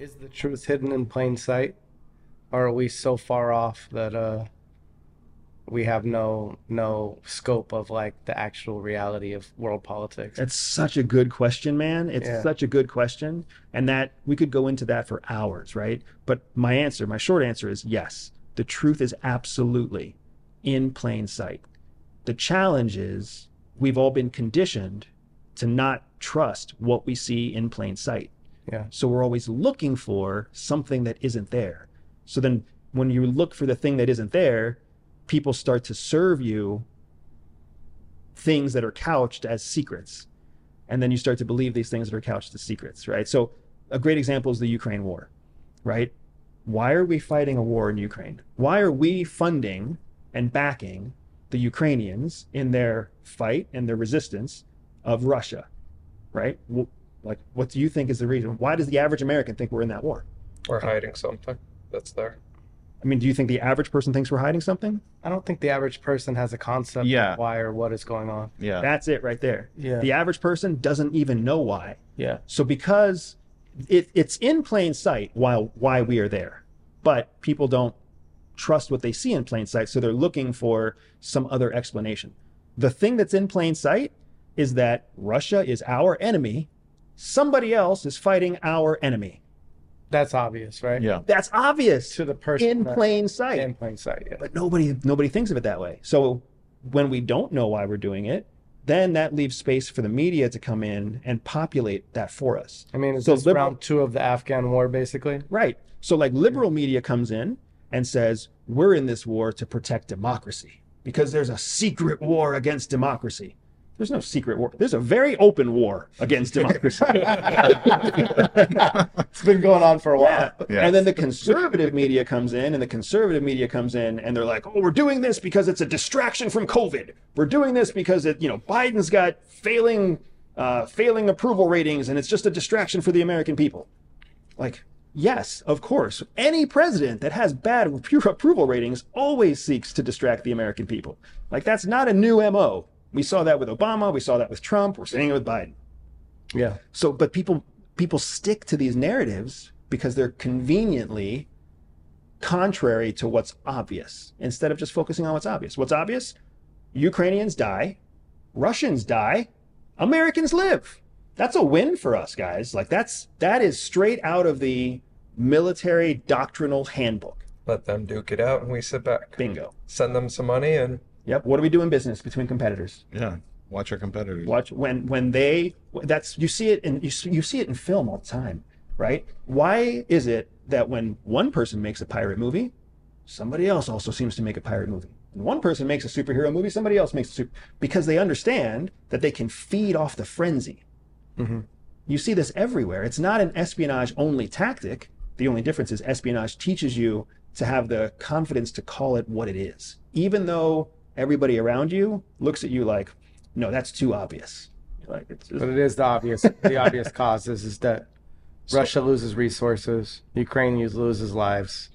Is the truth hidden in plain sight? Or are we so far off that uh we have no no scope of like the actual reality of world politics? That's such a good question, man. It's Yeah. such a good question. And that we could go into that for hours, right? But my answer, my short answer is yes. The truth is absolutely in plain sight. The challenge is we've all been conditioned to not trust what we see in plain sight. Yeah. So we're always looking for something that isn't there. So then when you look for the thing that isn't there, people start to serve you things that are couched as secrets. And then you start to believe these things that are couched as secrets, right? So a great example is the Ukraine war, right? Why are we fighting a war in Ukraine? Why are we funding and backing the Ukrainians in their fight and their resistance of Russia, right? Wh- Like, what do you think is the reason? Why does the average American think we're in that war? We're hiding something that's there. I mean, do you think the average person thinks we're hiding something? I don't think the average person has a concept Yeah. of why or what is going on. Yeah. That's it right there. Yeah. The average person doesn't even know why. Yeah. So because it, it's in plain sight while why we are there, but people don't trust what they see in plain sight, so they're looking for some other explanation. The thing that's in plain sight is that Russia is our enemy. Somebody else is fighting our enemy. That's obvious, right? yeah. That's obvious To the person in that- plain sight. in plain sight. Yeah. but nobody nobody thinks of it that way. So when we don't know why we're doing it, then that leaves space for the media to come in and populate that for us. I mean, it's So this liberal- round two of the Afghan war, basically? Right. So like liberal media comes in and says, "We're in this war to protect democracy because there's a secret war against democracy." There's no secret war. There's a very open war against democracy. It's been going on for a while. Yeah. Yeah. And then the conservative media comes in, and the conservative media comes in, and they're like, "Oh, we're doing this because it's a distraction from COVID. We're doing this because it, you know, Biden's got failing, uh, failing approval ratings, and it's just a distraction for the American people." Like, yes, of course, any president that has bad appro- approval ratings always seeks to distract the American people. Like, that's not a new mo. We saw that with Obama. We saw that with Trump. We're seeing it with Biden. Yeah. So, but people people stick to these narratives because they're conveniently contrary to what's obvious instead of just focusing on what's obvious. What's obvious? Ukrainians die, Russians die, Americans live. That's a win for us, guys. Like that's that is straight out of the military doctrinal handbook. Let them duke it out and we sit back. Bingo. Send them some money and Yep. What do we do in business between competitors? Yeah. Watch our competitors. Watch when when they that's you see it in you, see- you see it in film all the time, right? Why is it that when one person makes a pirate movie, somebody else also seems to make a pirate movie? When one person makes a superhero movie, somebody else makes a super because they understand that they can feed off the frenzy. Mm-hmm. You see this everywhere. It's not an espionage only tactic. The only difference is espionage teaches you to have the confidence to call it what it is, even though everybody around you looks at you like, no, that's too obvious. Like it's, But it is the obvious. the obvious causes is that Russia loses resources, Ukraine loses lives.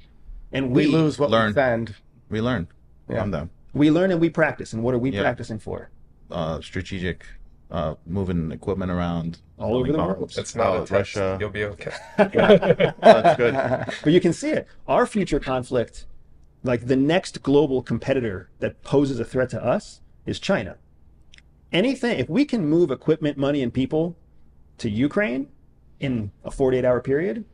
and We, we, lose what learn. we send. We learn Yeah. from them. we learn and we practice. And what are we Yeah. practicing for? Uh, strategic, uh, moving equipment around All over the bombs. world. it's not Oh, a test. Russia. You'll be okay. That's good. But you can see it. Our future conflict, like the next global competitor that poses a threat to us, is China. Anything, if we can move equipment, money, and people to Ukraine in a 48 hour period,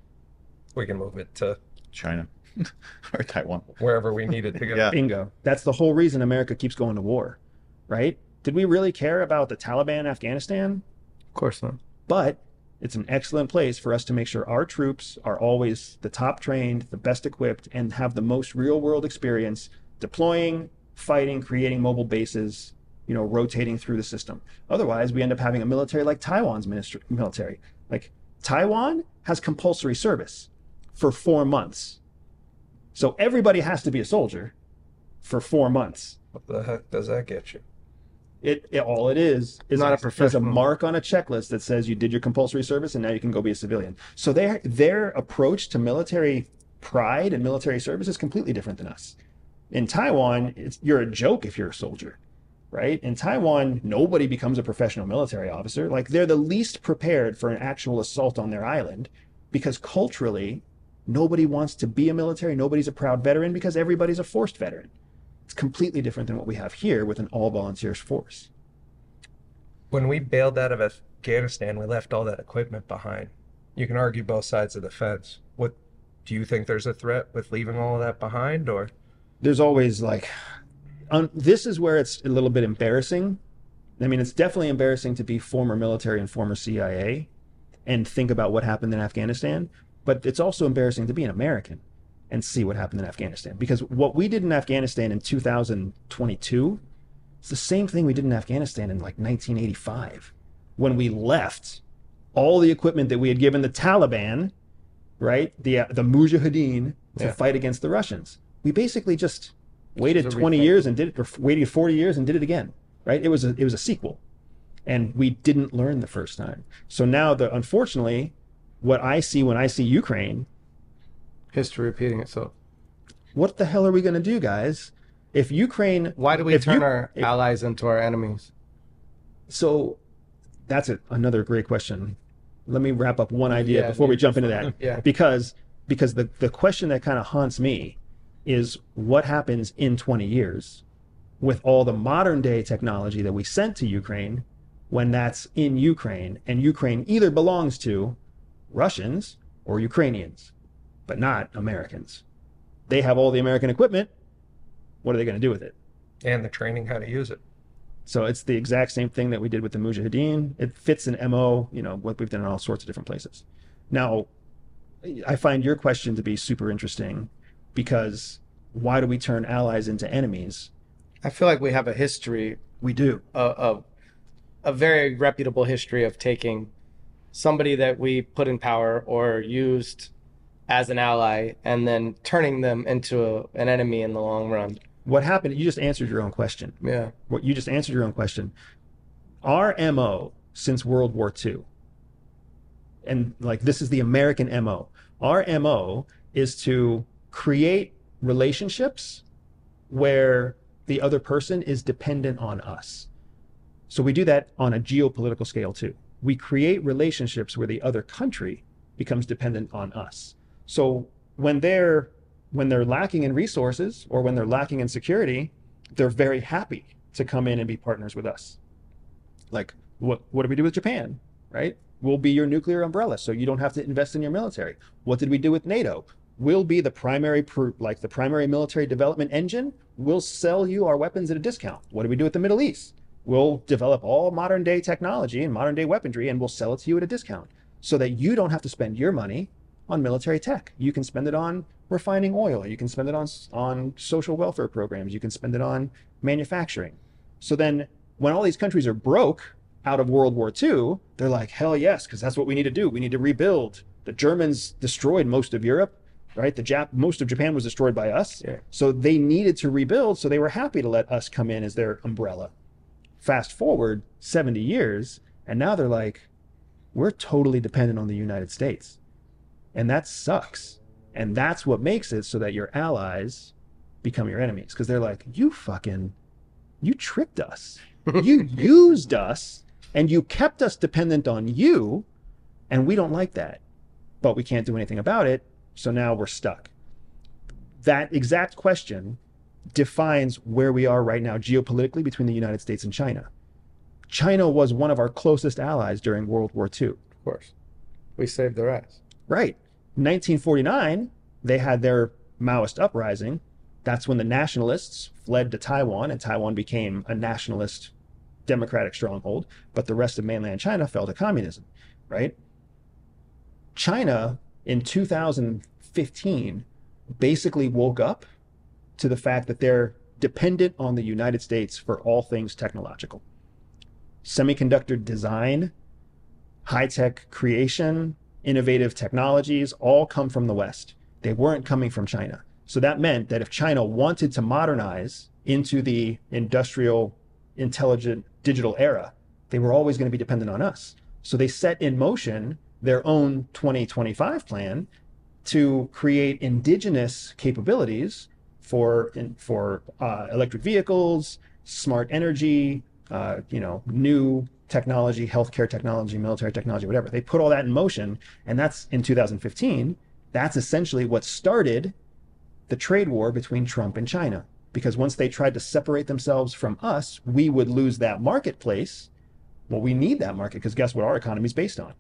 we can move it to China or Taiwan. wherever we need it to go. Yeah. bingo. That's the whole reason America keeps going to war, right? Did we really care about the Taliban in Afghanistan? Of course not. but it's an excellent place for us to make sure our troops are always the top trained, the best equipped, and have the most real world experience deploying, fighting, creating mobile bases, you know, rotating through the system. Otherwise, we end up having a military like Taiwan's ministry, military. Like Taiwan has compulsory service for four months. So everybody has to be a soldier for four months. What the heck does that get you? It, it all it is is Not a professional. is a mark on a checklist that says you did your compulsory service and now you can go be a civilian. So their their approach to military pride and military service is completely different than us. In Taiwan, it's, you're a joke if you're a soldier, right? In Taiwan, nobody becomes a professional military officer. Like they're the least prepared for an actual assault on their island. because culturally, nobody wants to be a military, nobody's a proud veteran because everybody's a forced veteran. It's completely different than what we have here with an all volunteers force. When we bailed out of Afghanistan, we left all that equipment behind. You can argue both sides of the fence. What do you think there's a threat with leaving all of that behind or There's always like, un, this is where it's a little bit embarrassing. I mean, it's definitely embarrassing to be former military and former CIA and think about what happened in Afghanistan, but it's also embarrassing to be an American and see what happened in Afghanistan because what we did in Afghanistan in 2022 it's the same thing we did in Afghanistan in like 1985 when we left all the equipment that we had given the Taliban, right? The uh, the Mujahideen to Yeah. fight against the Russians. We basically just waited 20 years and did it, or waited 40 years and did it again, right? It was a, it was a sequel, and we didn't learn the first time. So now, the unfortunately, what I see when I see Ukraine History repeating itself. what the hell are we going to do, guys? If Ukraine, Why do we turn you- our if- allies into our enemies? So that's a, another great question. Let me wrap up one idea Yeah, before we jump into that. Yeah. Because because the, the question that kind of haunts me is what happens in 20 years with all the modern day technology that we sent to Ukraine when that's in Ukraine and Ukraine either belongs to Russians or Ukrainians, but not Americans. They have all the American equipment. What are they going to do with it? and the training how to use it? So it's the exact same thing that we did with the Mujahideen. It fits an MO, you know, what we've done in all sorts of different places. Now, I find your question to be super interesting because why do we turn allies into enemies? I feel like we have a history, We do. a, a, a very reputable history of taking somebody that we put in power or used as an ally and then turning them into a, an enemy in the long run. What happened? You just answered your own question. Yeah. What you just answered your own question. Our MO since World War II, and like this is the American MO. Our MO is to create relationships where the other person is dependent on us. So we do that on a geopolitical scale too. We create relationships where the other country becomes dependent on us. So when they're when they're lacking in resources or when they're lacking in security, they're very happy to come in and be partners with us. Like what what do we do with Japan? Right? We'll be your nuclear umbrella so you don't have to invest in your military. What did we do with NATO? We'll be the primary pr- like the primary military development engine. We'll sell you our weapons at a discount. What do we do with the Middle East? We'll develop all modern day technology and modern day weaponry and we'll sell it to you at a discount so that you don't have to spend your money on military tech. You can spend it on refining oil. You can spend it on on social welfare programs. You can spend it on manufacturing. So then, when all these countries are broke out of World War II, they're like, hell yes, because that's what we need to do. We need to rebuild. The Germans destroyed most of Europe, right? The Jap- most of Japan was destroyed by us. Yeah. So they needed to rebuild. So they were happy to let us come in as their umbrella. Fast forward 70 years, and now they're like, we're totally dependent on the United States. And that sucks. And that's what makes it so that your allies become your enemies. Because they're like, you fucking, you tricked us. you used us and you kept us dependent on you. And we don't like that. But we can't do anything about it. So now we're stuck. That exact question defines where we are right now geopolitically between the United States and China. China was one of our closest allies during World War II. Of course. We saved their ass. Right. 1949, they had their Maoist uprising. That's when the nationalists fled to Taiwan, and Taiwan became a nationalist democratic stronghold. But the rest of mainland China fell to communism, right? China in 2015 basically woke up to the fact that they're dependent on the United States for all things technological. Semiconductor design, high tech creation, innovative technologies all come from the West. They weren't coming from China. So that meant that if China wanted to modernize into the industrial, intelligent, digital era, they were always going to be dependent on us. So they set in motion their own 2025 plan to create indigenous capabilities for in, for uh, electric vehicles, smart energy, uh, you know, new technology, healthcare technology, military technology, whatever. They put all that in motion, and that's in 2015. That's essentially what started the trade war between Trump and China. Because once they tried to separate themselves from us, we would lose that marketplace. Well, we need that market because guess what our economy is based on?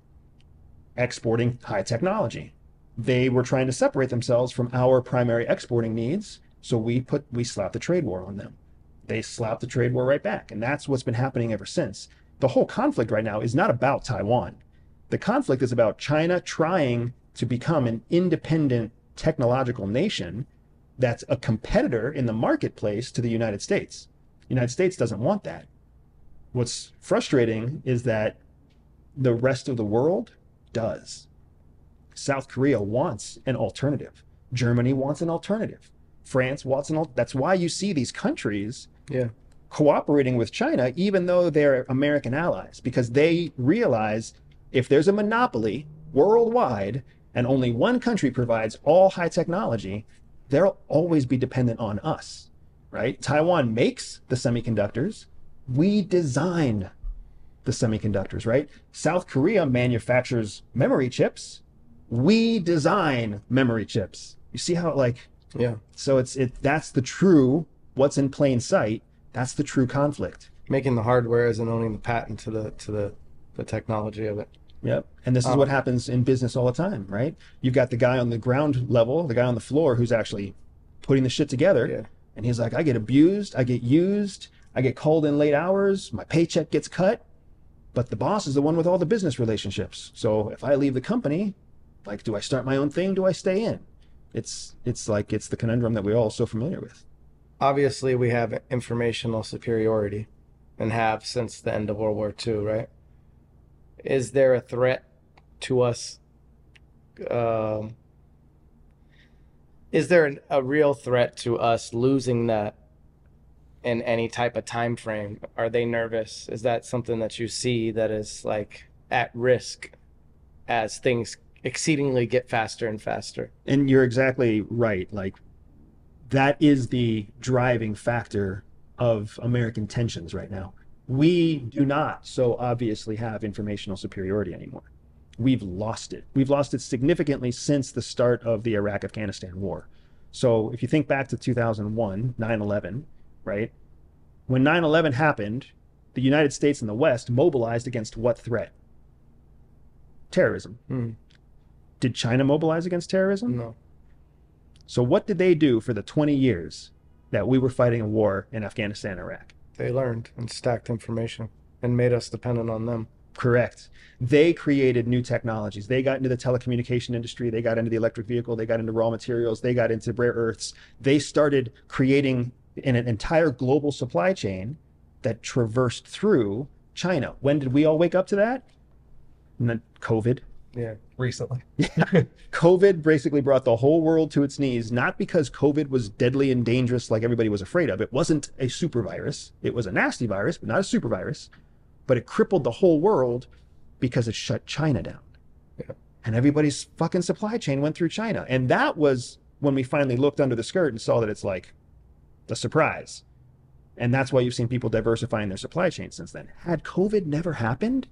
Exporting high technology. They were trying to separate themselves from our primary exporting needs, so we put we slapped the trade war on them. They slapped the trade war right back, and that's what's been happening ever since. The whole conflict right now is not about Taiwan. The conflict is about China trying to become an independent technological nation that's a competitor in the marketplace to the United States. The United States doesn't want that. What's frustrating is that the rest of the world does. South Korea wants an alternative. Germany wants an alternative. France wants an al- that's why you see these countries Yeah. Cooperating with China even though they're American allies because they realize if there's a monopoly worldwide and only one country provides all high technology, they'll always be dependent on us, right? Taiwan makes the semiconductors, we design the semiconductors, right? South Korea manufactures memory chips, we design memory chips. You see how like Yeah. so it's it that's the true what's in plain sight. That's the true conflict. Making the hardware and owning the patent to the to the the technology of it. Yep. And this is Um, what happens in business all the time, right? You've got the guy on the ground level, the guy on the floor who's actually putting the shit together. Yeah. And he's like, I get abused, I get used, I get called in late hours, my paycheck gets cut. But the boss is the one with all the business relationships. So if I leave the company, like, do I start my own thing? Do I stay in? It's it's like it's the conundrum that we're all so familiar with. Obviously, we have informational superiority, and have since the end of World War II. Right? Is there a threat to us? Um, is there an, a real threat to us losing that in any type of time frame? Are they nervous? Is that something that you see that is like at risk as things exceedingly get faster and faster? And you're exactly right. Like that is the driving factor of American tensions right now. We do not so obviously have informational superiority anymore. We've lost it. We've lost it significantly since the start of the Iraq Afghanistan war. So if you think back to 2001, 9 11, right? When 9 11 happened, the United States and the West mobilized against what threat? Terrorism. Hmm. Did China mobilize against terrorism? No. So what did they do for the 20 years that we were fighting a war in Afghanistan and Iraq? They learned and stacked information and made us dependent on them. Correct. They created new technologies. They got into the telecommunication industry. They got into the electric vehicle. They got into raw materials. They got into rare earths. They started creating an, an entire global supply chain that traversed through China. When did we all wake up to that? COVID. Yeah. recently. COVID basically brought the whole world to its knees, not because COVID was deadly and dangerous like everybody was afraid of. It wasn't a super virus. It was a nasty virus, but not a super virus. But it crippled the whole world because it shut China down. Yeah. And everybody's fucking supply chain went through China. And that was when we finally looked under the skirt and saw that it's like the surprise. And that's why you've seen people diversifying their supply chain since then. Had COVID never happened,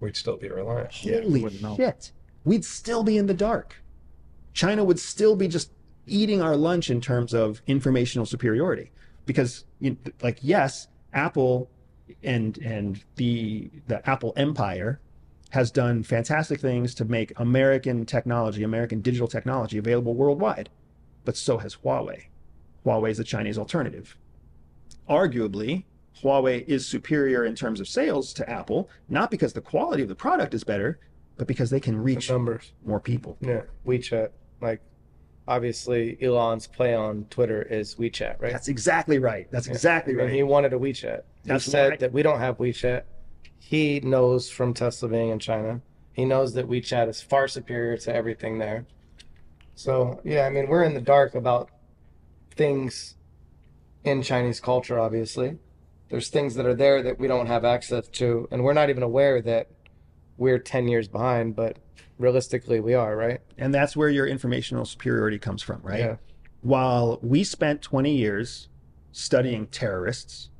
We'd still be reliant. We Holy wouldn't know. shit. We'd still be in the dark. China would still be just eating our lunch in terms of informational superiority. Because, you like, yes, Apple and and the the Apple empire has done fantastic things to make American technology, American digital technology available worldwide. But so has Huawei. Huawei is the Chinese alternative. Arguably, Huawei is superior in terms of sales to Apple, not because the quality of the product is better, but because they can reach Numbers. more people. Yeah. WeChat. Like, obviously, Elon's play on Twitter is WeChat, right? That's exactly right. That's exactly And right. he wanted a WeChat. He said right. that we don't have WeChat. He knows from Tesla being in China. He knows that WeChat is far superior to everything there. So yeah, I mean we're in the dark about things in Chinese culture. Obviously, there's things that are there that we don't have access to, and we're not even aware that we're ten years behind. But realistically, we are, right? and that's where your informational superiority comes from, right? Yeah. While we spent 20 years studying terrorists,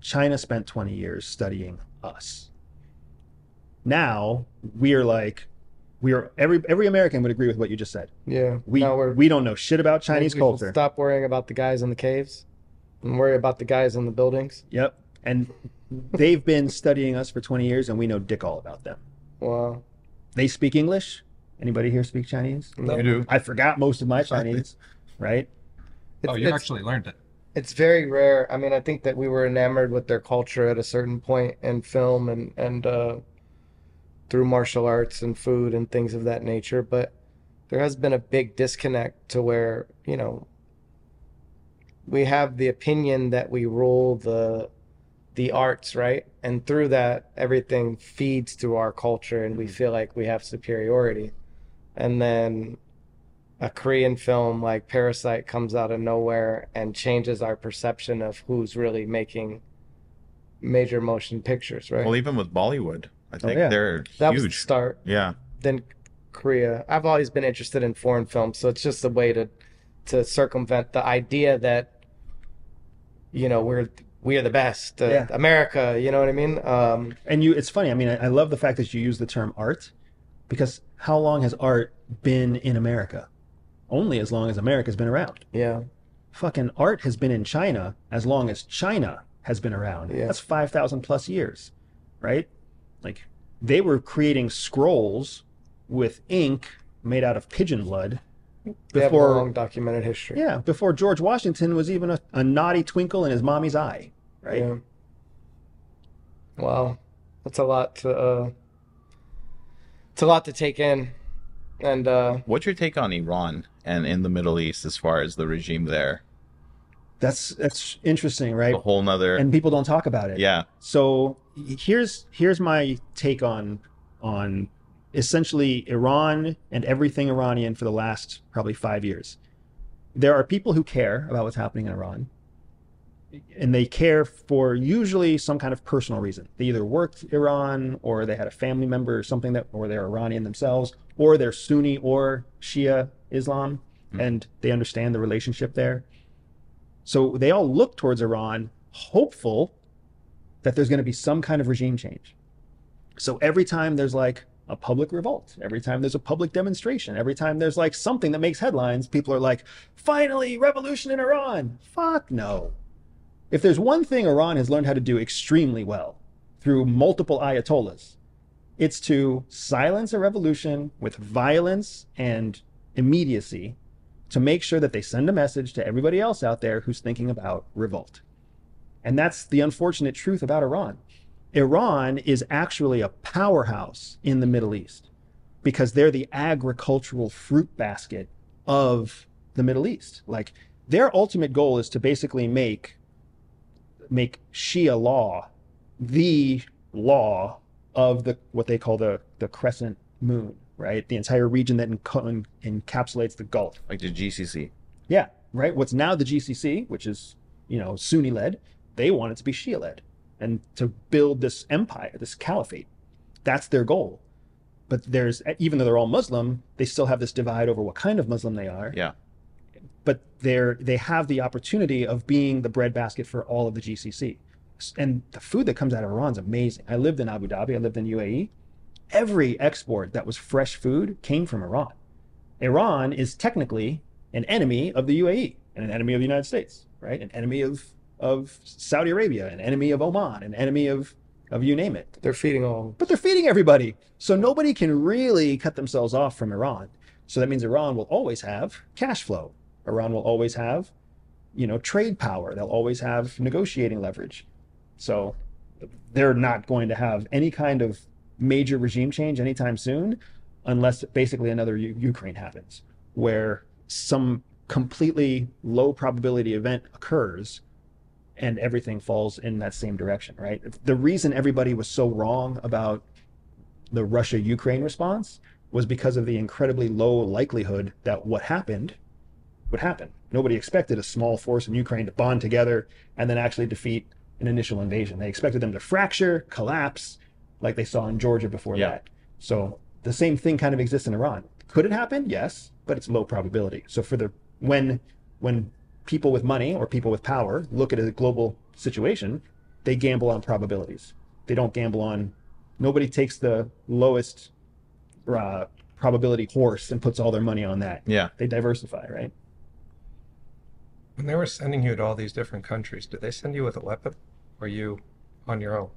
China spent 20 years studying us. Now we are like, we are every every American would agree with what you just said. Yeah. We we're don't know shit about Chinese we culture. Stop worrying about the guys in the caves and worry about the guys in the buildings. Yep. And they've been studying us for 20 years and we know dick all about them. Wow. They speak English. Anybody here speak Chinese? No. You do. I forgot most of my Chinese, right? It's, oh, you actually learned it. it's very rare. I mean, I think that we were enamored with their culture at a certain point in film and and uh, through martial arts and food and things of that nature. But there has been a big disconnect to where you know we have the opinion that we rule the the arts, right? And through that, everything feeds through our culture, and we mm-hmm. feel like we have superiority. And then a Korean film like Parasite comes out of nowhere and changes our perception of who's really making major motion pictures, right? Well, even with Bollywood, I oh, think yeah. they're that was the start. Yeah. Then Korea. I've always been interested in foreign films, so it's just a way to to circumvent the idea that you know we're we are the best, uh, Yeah. America. You know what I mean? Um, And you, it's funny. I mean, I, I love the fact that you use the term art because how long has art been in America? Only as long as America's been around. yeah, Fucking art has been in China as long as China has been around. Yeah. That's 5,000 plus years, right? Like they were creating scrolls with ink made out of pigeon blood they have a before long documented history. yeah, before George Washington was even a, a naughty twinkle in his mommy's eye, right? Yeah. Wow, that's a lot to. Uh, it's a lot to take in, and uh, What's your take on Iran and in the Middle East as far as the regime there? That's that's interesting, right? A whole nother. And people don't talk about it. yeah. So here's here's my take on on essentially Iran and everything Iranian for the last probably five years. There are people who care about what's happening in Iran, and they care for usually some kind of personal reason. They either worked Iran, or they had a family member or something that, or they're Iranian themselves, or they're Sunni or Shia Islam, hmm. and they understand the relationship there. So they all look towards Iran, hopeful that there's going to be some kind of regime change. So every time there's like a public revolt, every time there's a public demonstration, every time there's like something that makes headlines, people are like, finally, revolution in Iran. Fuck no. If there's one thing Iran has learned how to do extremely well through multiple ayatollahs, it's to silence a revolution with violence and immediacy to make sure that they send a message to everybody else out there who's thinking about revolt. And that's the unfortunate truth about Iran. Iran is actually a powerhouse in the Middle East because they're the agricultural fruit basket of the Middle East. Like their ultimate goal is to basically make make Shia law the law of the what they call the the crescent moon, right? The entire region that enco- encapsulates the Gulf. Like the GCC. Yeah, right. What's now the GCC, which is you know Sunni led, they want it to be Shia led, and to build this empire, this caliphate. That's their goal. But there's even though they're all Muslim, they still have this divide over what kind of Muslim they are. Yeah. But they're they have the opportunity of being the breadbasket for all of the GCC, and the food that comes out of Iran is amazing. I lived in Abu Dhabi. I lived in UAE. Every export that was fresh food came from Iran. Iran is technically an enemy of the UAE and an enemy of the United States, right? An enemy of of Saudi Arabia, an enemy of Oman, an enemy of of you name it. they're feeding all. But they're feeding everybody. So nobody can really cut themselves off from Iran. So that means Iran will always have cash flow. Iran will always have, you know, trade power. They'll always have negotiating leverage. So they're not going to have any kind of major regime change anytime soon unless basically another U- Ukraine happens where some completely low probability event occurs and everything falls in that same direction, right? The reason everybody was so wrong about the Russia Ukraine response was because of the incredibly low likelihood that what happened would happen. Nobody expected a small force in Ukraine to bond together and then actually defeat an initial invasion. They expected them to fracture, collapse, like they saw in Georgia before Yeah. that. So the same thing kind of exists in Iran. Could it happen? Yes, but it's low probability. So for the when when people with money or people with power look at a global situation, they gamble on probabilities. They don't gamble on Nobody takes the lowest uh, probability horse and puts all their money on that. Yeah. They diversify, right? When they were sending you to all these different countries, did they send you with a weapon, or you on your own?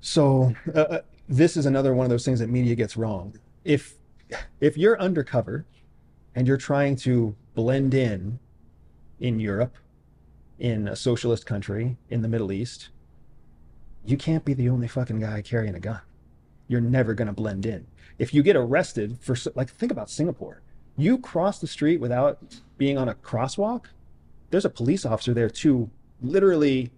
So uh, uh, this is another one of those things that media gets wrong. If if you're undercover and you're trying to blend in in Europe, in a socialist country, in the Middle East, you can't be the only fucking guy carrying a gun. You're never going to blend in. If you get arrested for like think about Singapore. You cross the street without being on a crosswalk, there's a police officer there to literally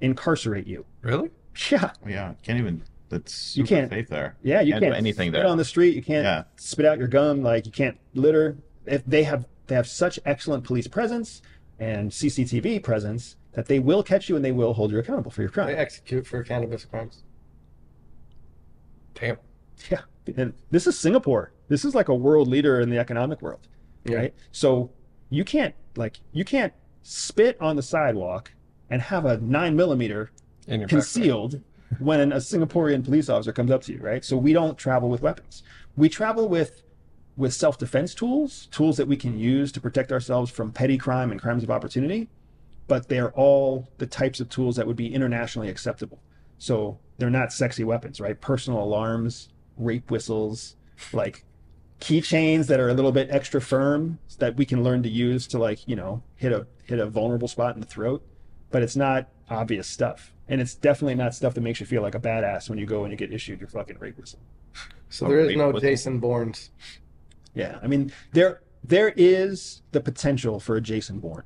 incarcerate you. Really? Yeah. Yeah. Can't even. That's You can't- safe there. Yeah, you Can't do can't anything spit there. on the street. You can't Yeah. spit out your gum. Like you can't litter. If they have they have such excellent police presence and CCTV presence that they will catch you and they will hold you accountable for your crime. They execute for cannabis crimes. Damn. Yeah, and this is Singapore. This is like a world leader in the economic world, Yeah. right? So you can't like you can't spit on the sidewalk and have a nine millimeter In your backpack. concealed when a Singaporean police officer comes up to you, right? So we don't travel with weapons. We travel with with self-defense tools, tools that we can use to protect ourselves from petty crime and crimes of opportunity, but they're all the types of tools that would be internationally acceptable. So they're not sexy weapons, right? Personal alarms, rape whistles, like keychains that are a little bit extra firm that we can learn to use to like, you know, hit a hit a vulnerable spot in the throat but it's not obvious stuff. And it's definitely not stuff that makes you feel like a badass when you go and you get issued your fucking rape whistle. So there is no whistle. Jason Bournes. Yeah, I mean there there is the potential for a Jason Bourne,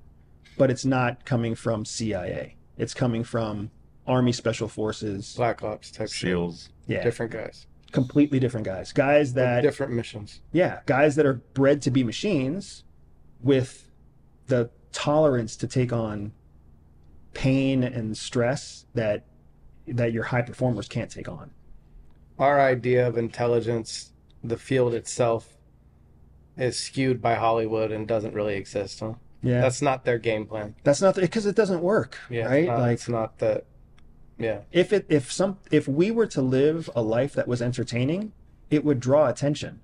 but it's not coming from CIA. It's coming from Army Special Forces. Black Ops type shit. Seals. Yeah, Different guys. completely different guys. Guys With that different missions. yeah, guys that are bred to be machines with the tolerance to take on pain and stress that that your high performers can't take on. Our idea of intelligence, the field itself, is skewed by Hollywood and doesn't really exist. Huh? Yeah. That's not their game plan. That's not because it doesn't work, Yeah, right? it's not, like it's not that. Yeah, if it if some if we were to live a life that was entertaining, it would draw attention.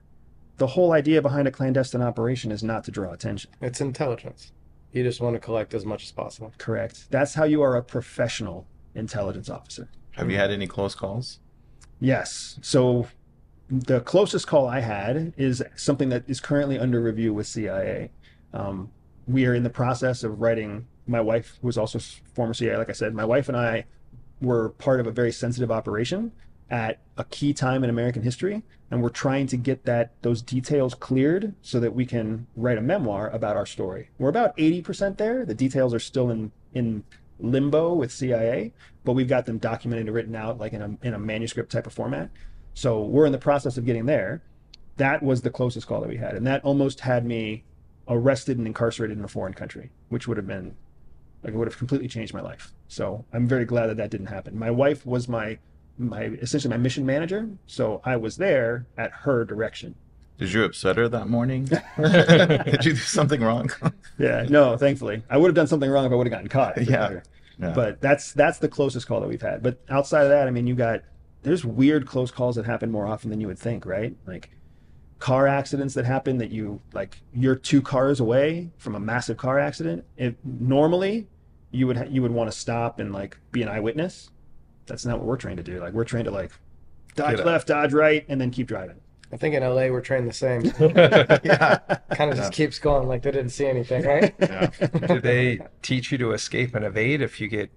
The whole idea behind a clandestine operation is not to draw attention. it's intelligence. You just want to collect as much as possible. Correct. That's how you are a professional intelligence officer. Have you had any close calls? Yes. So the closest call I had is something that is currently under review with CIA. Um, we are in the process of writing. My wife, who was also former CIA, like I said, my wife and I were part of a very sensitive operation at a key time in American history, and we're trying to get that those details cleared so that we can write a memoir about our story. We're about 80% there. The details are still in in limbo with CIA, but we've got them documented and written out like in a in a manuscript type of format. So we're in the process of getting there. That was the closest call that we had, and that almost had me arrested and incarcerated in a foreign country, which would have been like it would have completely changed my life. So I'm very glad that that didn't happen. My wife was my my essentially my mission manager, so I was there at her direction. Did you upset her that morning? Did you do something wrong? Yeah, no, thankfully, I would have done something wrong if I would have gotten caught. Yeah. Yeah. But that's that's the closest call that we've had. But outside of that, I mean, you got there's weird close calls that happen more often than you would think, right? Like car accidents that happen that you like you're two cars away from a massive car accident. If normally you would ha- you would want to stop and like be an eyewitness. That's not what we're trained to do. Like we're trained to like dodge Get out. left, dodge right, and then keep driving. I think in LA we're trained the same. yeah. kind of just keeps going like they didn't see anything, right? Yeah. Do they teach you to escape and evade if you get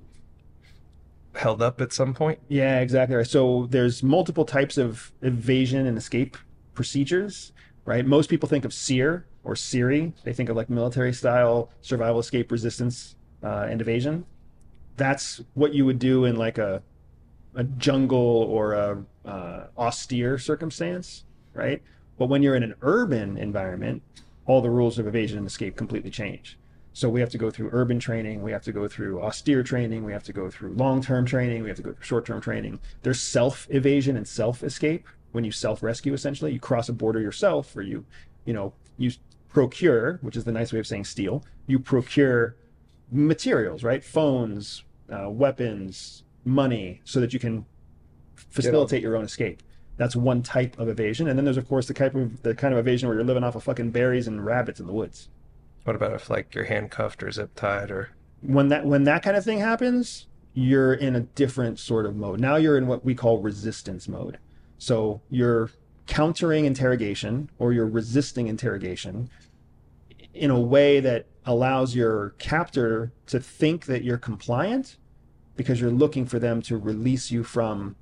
held up at some point? Yeah, exactly right. So there's multiple types of evasion and escape procedures, right? Most people think of SERE or SERI. They think of like military style survival, escape, resistance, uh, and evasion. That's what you would do in like a a jungle or a uh, austere circumstance, right? But when you're in an urban environment, all the rules of evasion and escape completely change. So we have to go through urban training, we have to go through austere training, we have to go through long-term training, we have to go through short-term training. There's self-evasion and self-escape when you self-rescue essentially. You cross a border yourself or you, you know, you procure, which is the nice way of saying steal. You procure materials, right? Phones, uh, weapons, money, so that you can facilitate your own escape. That's one type of evasion, and then there's of course the type of the kind of evasion where you're living off of fucking berries and rabbits in the woods. What about if like you're handcuffed or zip tied or When that when that kind of thing happens, you're in a different sort of mode. Now you're in what we call resistance mode. So you're countering interrogation or you're resisting interrogation in a way that allows your captor to think that you're compliant because you're looking for them to release you from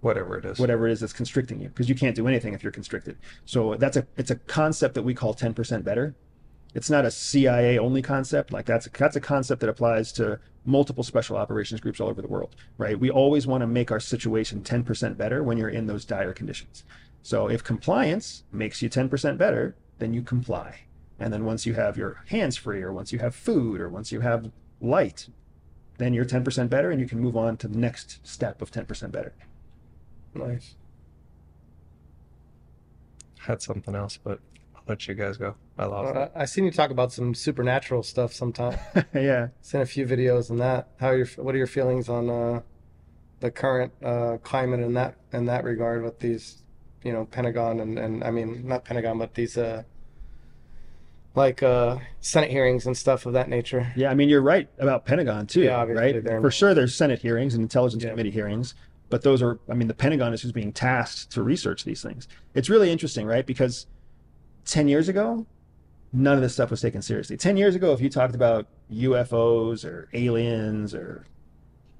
whatever it is? whatever it is that's constricting you because you can't do anything if you're constricted. So that's a it's a concept that we call 10% better. It's not a CIA only concept. Like that's a, that's a concept that applies to multiple special operations groups all over the world, right? We always want to make our situation 10% better when you're in those dire conditions. So if compliance makes you 10% better, then you comply. And then once you have your hands free or once you have food or once you have light, then you're 10% better and you can move on to the next step of 10% better. Nice. Had something else, but let you guys go. I lost it. I seen you talk about some supernatural stuff sometime. yeah. Seen a few videos on that. How are your what are your feelings on uh, the current uh, climate in that in that regard with these, you know, Pentagon and and I mean not Pentagon but these uh, like uh, Senate hearings and stuff of that nature. Yeah, I mean, you're right about Pentagon too, Yeah, obviously, right? For involved. sure, there's Senate hearings and Intelligence Yeah. Committee hearings, but those are, I mean, the Pentagon is who's being tasked to research these things. It's really interesting, right? Because 10 years ago, none of this stuff was taken seriously. 10 years ago, if you talked about UFOs or aliens or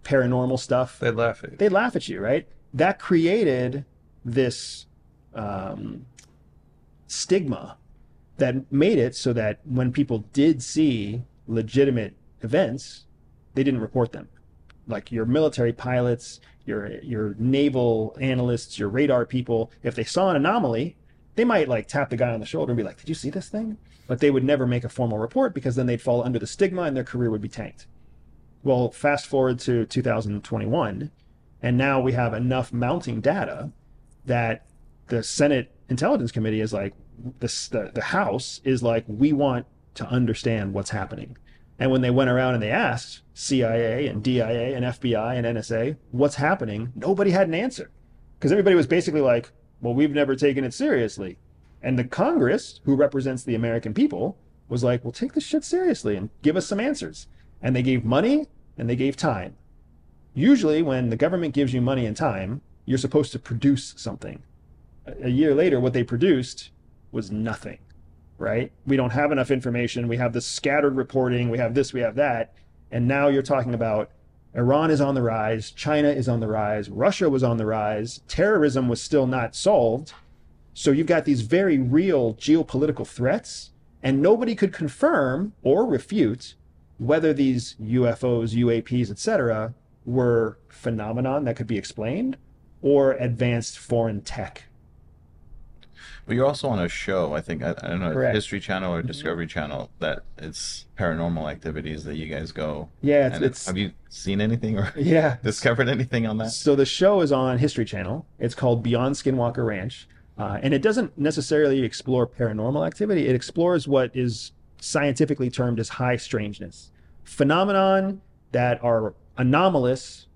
paranormal stuff, they'd laugh at you. They'd laugh at you, right? That created this um, stigma that made it so that when people did see legitimate events, they didn't report them. Like your military pilots, your your naval analysts, your radar people, if they saw an anomaly, they might like tap the guy on the shoulder and be like, "Did you see this thing?" But they would never make a formal report because then they'd fall under the stigma and their career would be tanked. Well, fast forward to 2021, and now we have enough mounting data that the Senate Intelligence Committee is like, the, the House is like, we want to understand what's happening. And when they went around and they asked CIA and DIA and FBI and NSA what's happening, nobody had an answer. Because everybody was basically like, well, we've never taken it seriously. And the Congress, who represents the American people, was like, well, take this shit seriously and give us some answers. And they gave money and they gave time. Usually, when the government gives you money and time, you're supposed to produce something. A year later, what they produced was nothing, right? We don't have enough information. We have this scattered reporting. We have this, we have that. And now you're talking about Iran is on the rise, China is on the rise, Russia was on the rise, terrorism was still not solved. So you've got these very real geopolitical threats, and nobody could confirm or refute whether these UFOs, UAPs, etc., were phenomenon that could be explained or advanced foreign tech. But you're also on a show, I think, I, I don't know, Correct. Mm-hmm. History Channel or Discovery Channel, that it's paranormal activities that you guys go. Yeah, it's, it's have you seen anything or yeah. discovered anything on that? So the show is on History Channel. It's called Beyond Skinwalker Ranch, uh, and it doesn't necessarily explore paranormal activity. It explores what is scientifically termed as high strangeness, phenomenon that are anomalous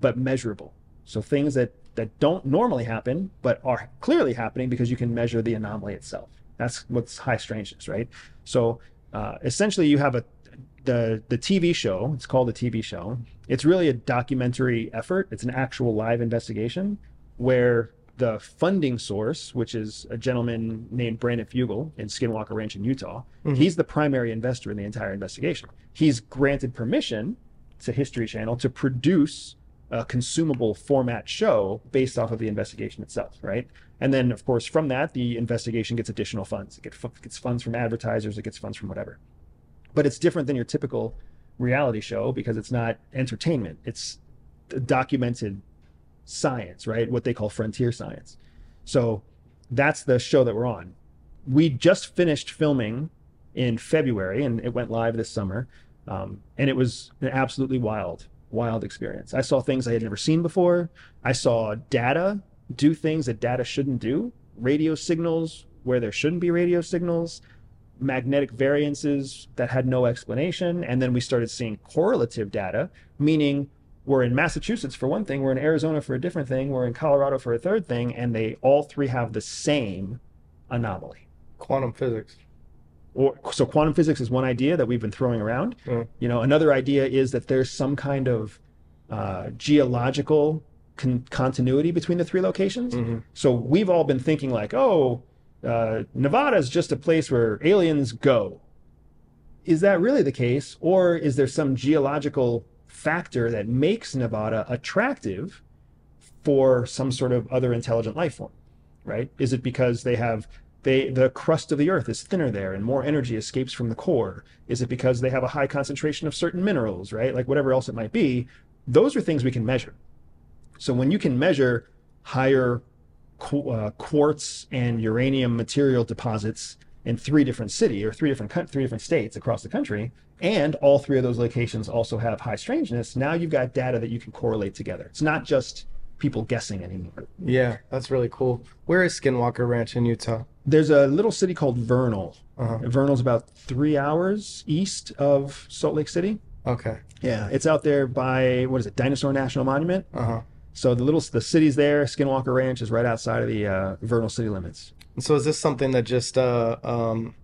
but measurable. So things that that don't normally happen but are clearly happening because you can measure the anomaly itself. That's what's high strangeness, right? So uh, essentially, you have a the the TV show. It's called a TV show. It's really a documentary effort. It's an actual live investigation where the funding source, which is a gentleman named Brandon Fugal in Skinwalker Ranch in Utah, he's the primary investor in the entire investigation. He's granted permission to History Channel to produce a consumable format show based off of the investigation itself, right? And then, of course, from that, the investigation gets additional funds. It gets, funds from advertisers, it gets funds from whatever. But it's different than your typical reality show because it's not entertainment. It's documented science, right? What they call frontier science. So that's the show that we're on. We just finished filming in February and it went live this summer. Um, and it was absolutely wild, wild experience. I saw things I had never seen before. I saw data do things that data shouldn't do, radio signals where there shouldn't be radio signals, magnetic variances that had no explanation. And then we started seeing correlative data, meaning we're in Massachusetts for one thing, we're in Arizona for a different thing, we're in Colorado for a third thing, and they all three have the same anomaly. Quantum physics. Or, so quantum physics is one idea that we've been throwing around. Yeah. You know, another idea is that there's some kind of uh, geological con- continuity between the three locations. So we've all been thinking like, oh, uh, Nevada is just a place where aliens go. Is that really the case, or is there some geological factor that makes Nevada attractive for some sort of other intelligent life form? Right? Is it because they have they the crust of the earth is thinner there and more energy escapes from the core? Is it because they have a high concentration of certain minerals? Right? Like whatever else it might be. Those are things we can measure. So when you can measure higher qu- uh, quartz and uranium material deposits in three different city or three different coun- three different states across the country, and all three of those locations also have high strangeness, now you've got data that you can correlate together. It's not just people guessing anymore. Yeah, that's really cool. Where is Skinwalker Ranch in Utah? There's a little city called Vernal. Uh-huh. Vernal's about three hours east of Salt Lake City. Okay. Yeah, it's out there by what is it, Dinosaur National Monument. Uh huh. So the little the city's there. Skinwalker Ranch is right outside of the uh, Vernal city limits. So is this something that just uh, um,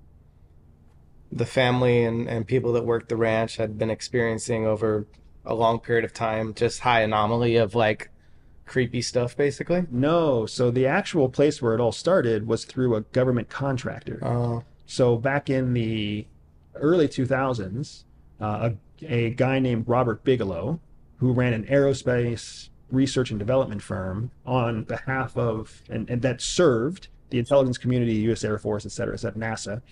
the family and, and people that work the ranch had been experiencing over a long period of time? Just high anomaly of like creepy stuff, basically. No, so the actual place where it all started was through a government contractor. Uh, So back in the early 2000s, uh, a, a guy named Robert Bigelow, who ran an aerospace research and development firm on behalf of, and, and that served the intelligence community, U.S. Air Force, et cetera, et cetera, NASA,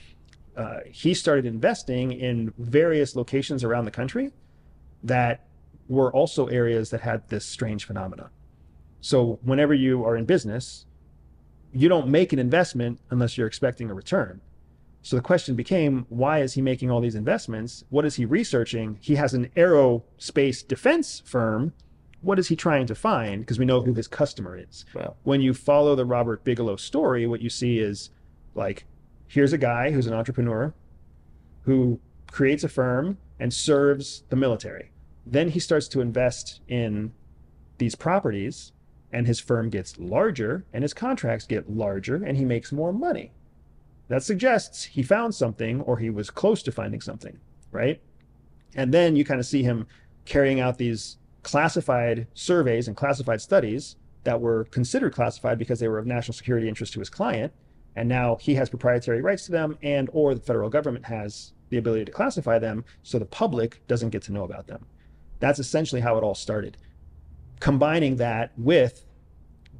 uh, he started investing in various locations around the country that were also areas that had this strange phenomena. So whenever you are in business, you don't make an investment unless you're expecting a return. So the question became, why is he making all these investments? What is he researching? He has an aerospace defense firm. What is he trying to find? Because we know who his customer is. well, When you follow the Robert Bigelow story, what you see is like, here's a guy who's an entrepreneur who creates a firm and serves the military. Then he starts to invest in these properties, and his firm gets larger, and his contracts get larger, and he makes more money. That suggests he found something or he was close to finding something, right? And then you kind of see him carrying out these classified surveys and classified studies that were considered classified because they were of national security interest to his client and now he has proprietary rights to them and or the federal government has the ability to classify them so the public doesn't get to know about them that's essentially how it all started combining that with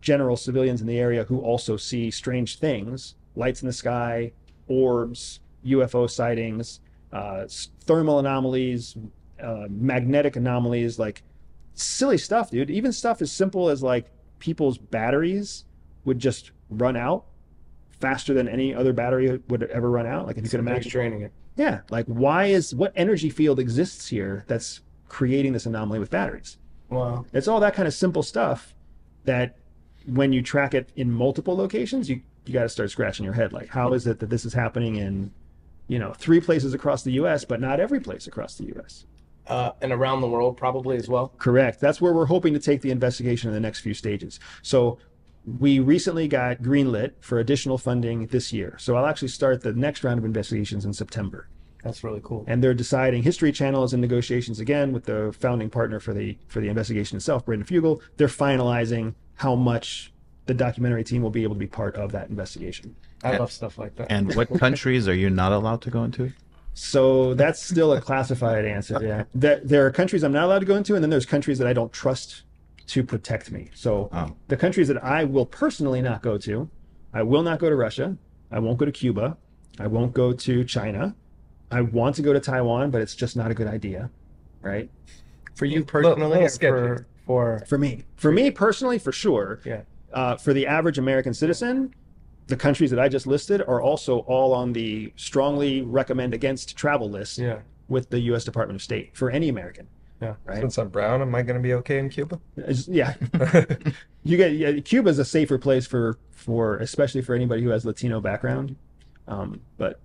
general civilians in the area who also see strange things lights in the sky orbs ufo sightings uh, thermal anomalies uh, magnetic anomalies like silly stuff dude even stuff as simple as like people's batteries would just run out faster than any other battery would ever run out like if you could imagine draining it. yeah like why is what energy field exists here that's creating this anomaly with batteries Wow. it's all that kind of simple stuff that when you track it in multiple locations, you, you got to start scratching your head. Like, how is it that this is happening in, you know, three places across the U.S., but not every place across the U.S.? Uh, and around the world, probably as well. Correct. That's where we're hoping to take the investigation in the next few stages. So we recently got greenlit for additional funding this year. So I'll actually start the next round of investigations in September. That's really cool. and they're deciding history channel is in negotiations again with the founding partner for the for the investigation itself brandon fugal they're finalizing how much the documentary team will be able to be part of that investigation. I love stuff like that. And what countries are you not allowed to go into? so that's still a classified answer yeah. There, there are countries i'm not allowed to go into and then there's countries that i don't trust to protect me. So Oh. the countries that i will personally not go to i will not go to russia. I won't go to cuba. I won't go to china. I want to go to taiwan but it's just not a good idea right? For you personally, little or for for For me, for me personally, for sure. yeah. Uh, for the average American citizen, the countries that I just listed are also all on the strongly recommend against travel list Yeah. with the U.S. Department of State for any American. Yeah. Right. Since I'm brown, am I going to be okay in Cuba? Yeah. you get yeah, Cuba's a safer place for for especially for anybody who has Latino background. Um, but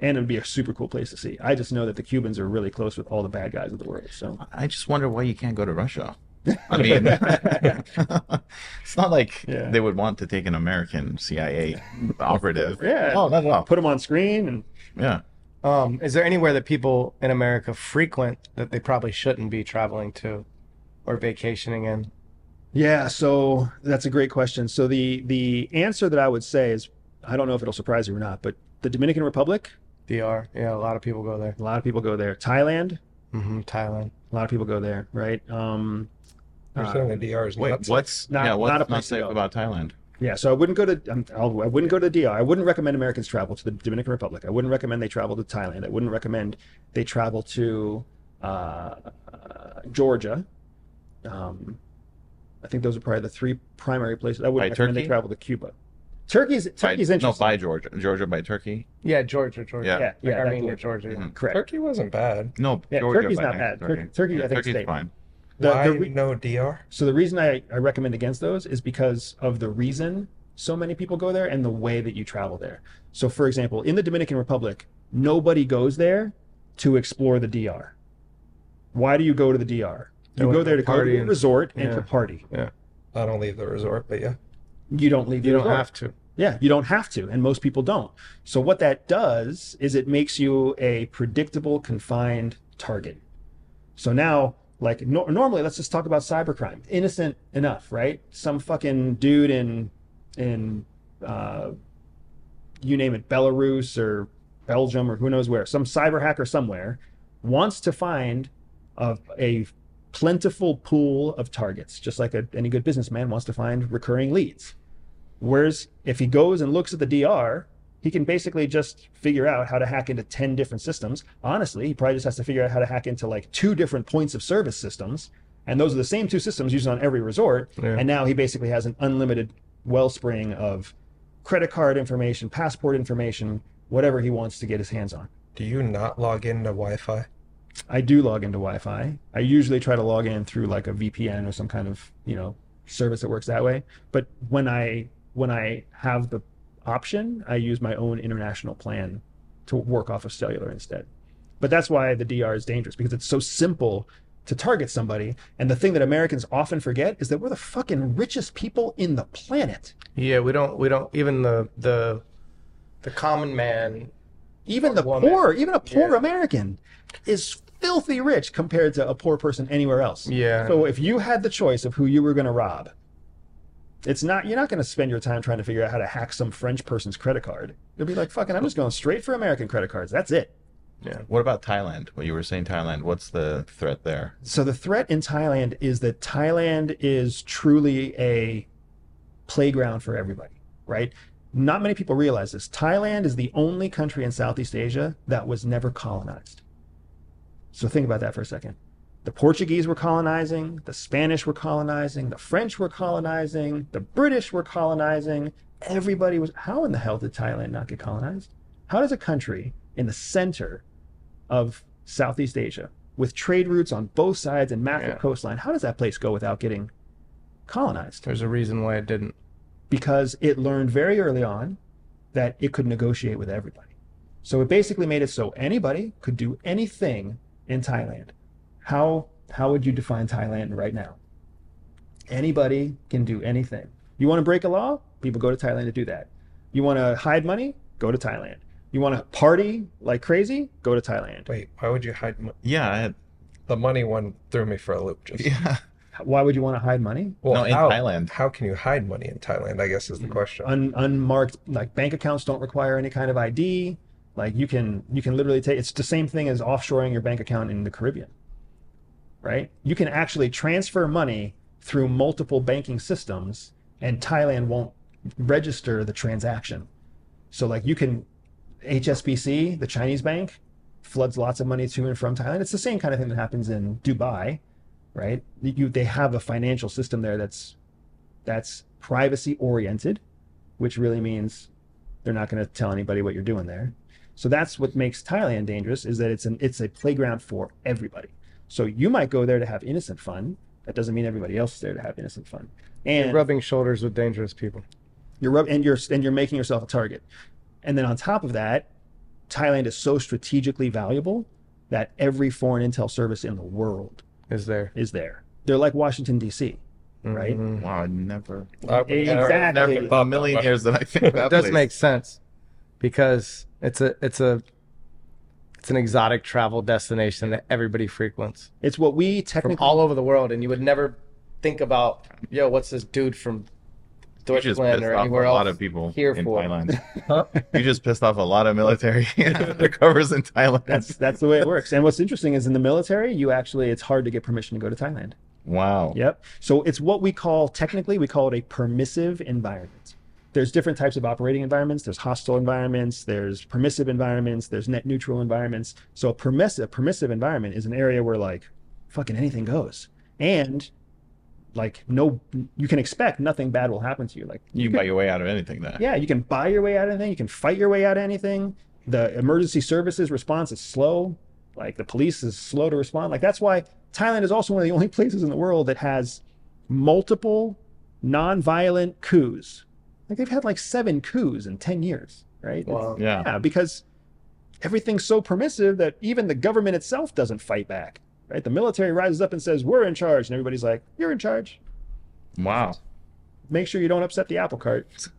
and it'd be a super cool place to see. I just know that the Cubans are really close with all the bad guys of the world. So I just wonder why you can't go to Russia. I mean, it's not like Yeah. they would want to take an American CIA operative. Yeah. Oh, not at all. put them on screen and Yeah. Um, is there anywhere that people in America frequent that they probably shouldn't be traveling to or vacationing in? Yeah, so that's a great question. So the the answer that I would say is I don't know if it'll surprise you or not, but the Dominican Republic, DR. Yeah, a lot of people go there. a lot of people go there. Thailand, hmm Thailand. a lot of people go there, right? Um, You're uh, saying DR is Wait, nuts. what's Not- yeah? not What's a not, place to safe go. about Thailand? yeah, so I wouldn't go to um, I'll, I wouldn't go to DR. I wouldn't recommend Americans travel to the Dominican Republic. I wouldn't recommend they travel to Thailand. I wouldn't recommend they travel to uh, uh, Georgia. Um, I think those are probably the three primary places. I wouldn't By recommend they Turkey? travel to Cuba. Turkey's Turkey's by, interesting. No, by Georgia. Georgia by Turkey. Yeah, Georgia, Georgia. Yeah. yeah, Like yeah, that Armenia. Georgia. yeah. Mhm. Correct. Turkey wasn't bad. No, Yeah, Georgia Turkey's by not bad. Turkey. Turkey- Turkey, I think, is Turkey's safe. fine. The- Why the re- no DR? So the reason I, I recommend against those is because of the reason so many people go there and the way that you travel there. So for example, in the Dominican Republic, nobody goes there to explore the DR. Why do you go to the DR? You go there to go to a resort and yeah. to party. Yeah. I don't leave the resort, but yeah. You don't leave. You don't resort. have to. Yeah, you don't have to, and most people don't. So what that does is it makes you a predictable, confined target. So now, like no- normally, let's just talk about cybercrime. Innocent enough, right? Some fucking dude in in uh, you name it, Belarus or Belgium or who knows where, some cyber hacker somewhere wants to find a, a plentiful pool of targets, just like a, any good businessman wants to find recurring leads. Whereas if he goes and looks at the DR, he can basically just figure out how to hack into 10 different systems. Honestly, he probably just has to figure out how to hack into like two different points of service systems. And those are the same two systems used on every resort. Yeah. And now he basically has an unlimited wellspring of credit card information, passport information, whatever he wants to get his hands on. Do you not log into Wi-Fi? I do log into Wi-Fi. I usually try to log in through like a VPN or some kind of you know service that works that way. But when I when I have the option, I use my own international plan to work off of cellular instead. But that's why the DR is dangerous because it's so simple to target somebody. And the thing that Americans often forget is that we're the fucking richest people in the planet. Yeah, we don't. We don't. Even the the the common man. Even the Woman. poor, even a poor Yeah. American is filthy rich compared to a poor person anywhere else. Yeah. So if you had the choice of who you were going to rob, it's not you're not going to spend your time trying to figure out how to hack some French person's credit card. You'll be like, "Fucking, I'm just going straight for American credit cards. That's it." yeah. What about Thailand? Well, you were saying Thailand. What's the threat there? So the threat in Thailand is that Thailand is truly a playground for everybody, right? Not many people realize this. Thailand is the only country in Southeast Asia that was never colonized. So think about that for a second. The Portuguese were colonizing, the Spanish were colonizing, the French were colonizing, the British were colonizing. Everybody was. How in the hell did Thailand not get colonized? How does a country in the center of Southeast Asia, with trade routes on both sides and massive Yeah. coastline, how does that place go without getting colonized? There's a reason why it didn't. Because it learned very early on that it could negotiate with everybody. So it basically made it so anybody could do anything in Thailand. How how would you define Thailand right now? Anybody can do anything. You want to break a law? People go to Thailand to do that. You want to hide money? Go to Thailand. You want to party like crazy? Go to Thailand. Wait, why would you hide mo- Yeah, I had, the money one threw me for a loop just yeah. Why would you want to hide money? well No, in how, Thailand. how can you hide money in Thailand I guess is the question Un, unmarked like bank accounts don't require any kind of ID. Like you can you can literally take it's the same thing as offshoring your bank account in the Caribbean. Right? You can actually transfer money through multiple banking systems and Thailand won't register the transaction. So like you can HSBC, the Chinese bank, floods lots of money to and from Thailand. It's the same kind of thing that happens in Dubai, right? You they have a financial system there that's that's privacy oriented, which really means they're not going to tell anybody what you're doing there. So that's what makes Thailand dangerous is that it's an it's a playground for everybody. So you might go there to have innocent fun. That doesn't mean everybody else is there to have innocent fun. And You're rubbing shoulders with dangerous people. you're rub- and you're and you're making yourself a target. And then on top of that, Thailand is so strategically valuable that every foreign intel service in the world Is there? is there. They're like Washington D.C. Right? Mhm. Wow, I never. I would never- Exactly. never A million years that I think It that does place. make sense because it's a it's a it's an exotic travel destination that everybody frequents It's what we from technically all over the world, and you would never think about, yo, what's this dude from You just Deutschland pissed or off anywhere a else lot of people here in for? Thailand. Huh? You just pissed off a lot of military undercovers in Thailand. that's that's the way it works. And what's interesting is in the military, you actually it's hard to get permission to go to Thailand. wow. Yep. So it's what we call technically we call it a permissive environment. There's different types of operating environments. There's hostile environments. There's permissive environments. There's net neutral environments. So a permissive permissive environment is an area where like fucking anything goes, and like no, you can expect nothing bad will happen to you. Like You can buy your way out of anything there. yeah, you can buy your way out of anything. You can fight your way out of anything. The emergency services response is slow. Like the police is slow to respond. Like that's why Thailand is also one of the only places in the world that has multiple non-violent coups. Like they've had like seven coups in 10 years, right? It's- Wow. Yeah. yeah, because everything's so permissive that even the government itself doesn't fight back. Right? The military rises up and says, "We're in charge," and everybody's like, "You're in charge. Wow. Make sure you don't upset the apple cart."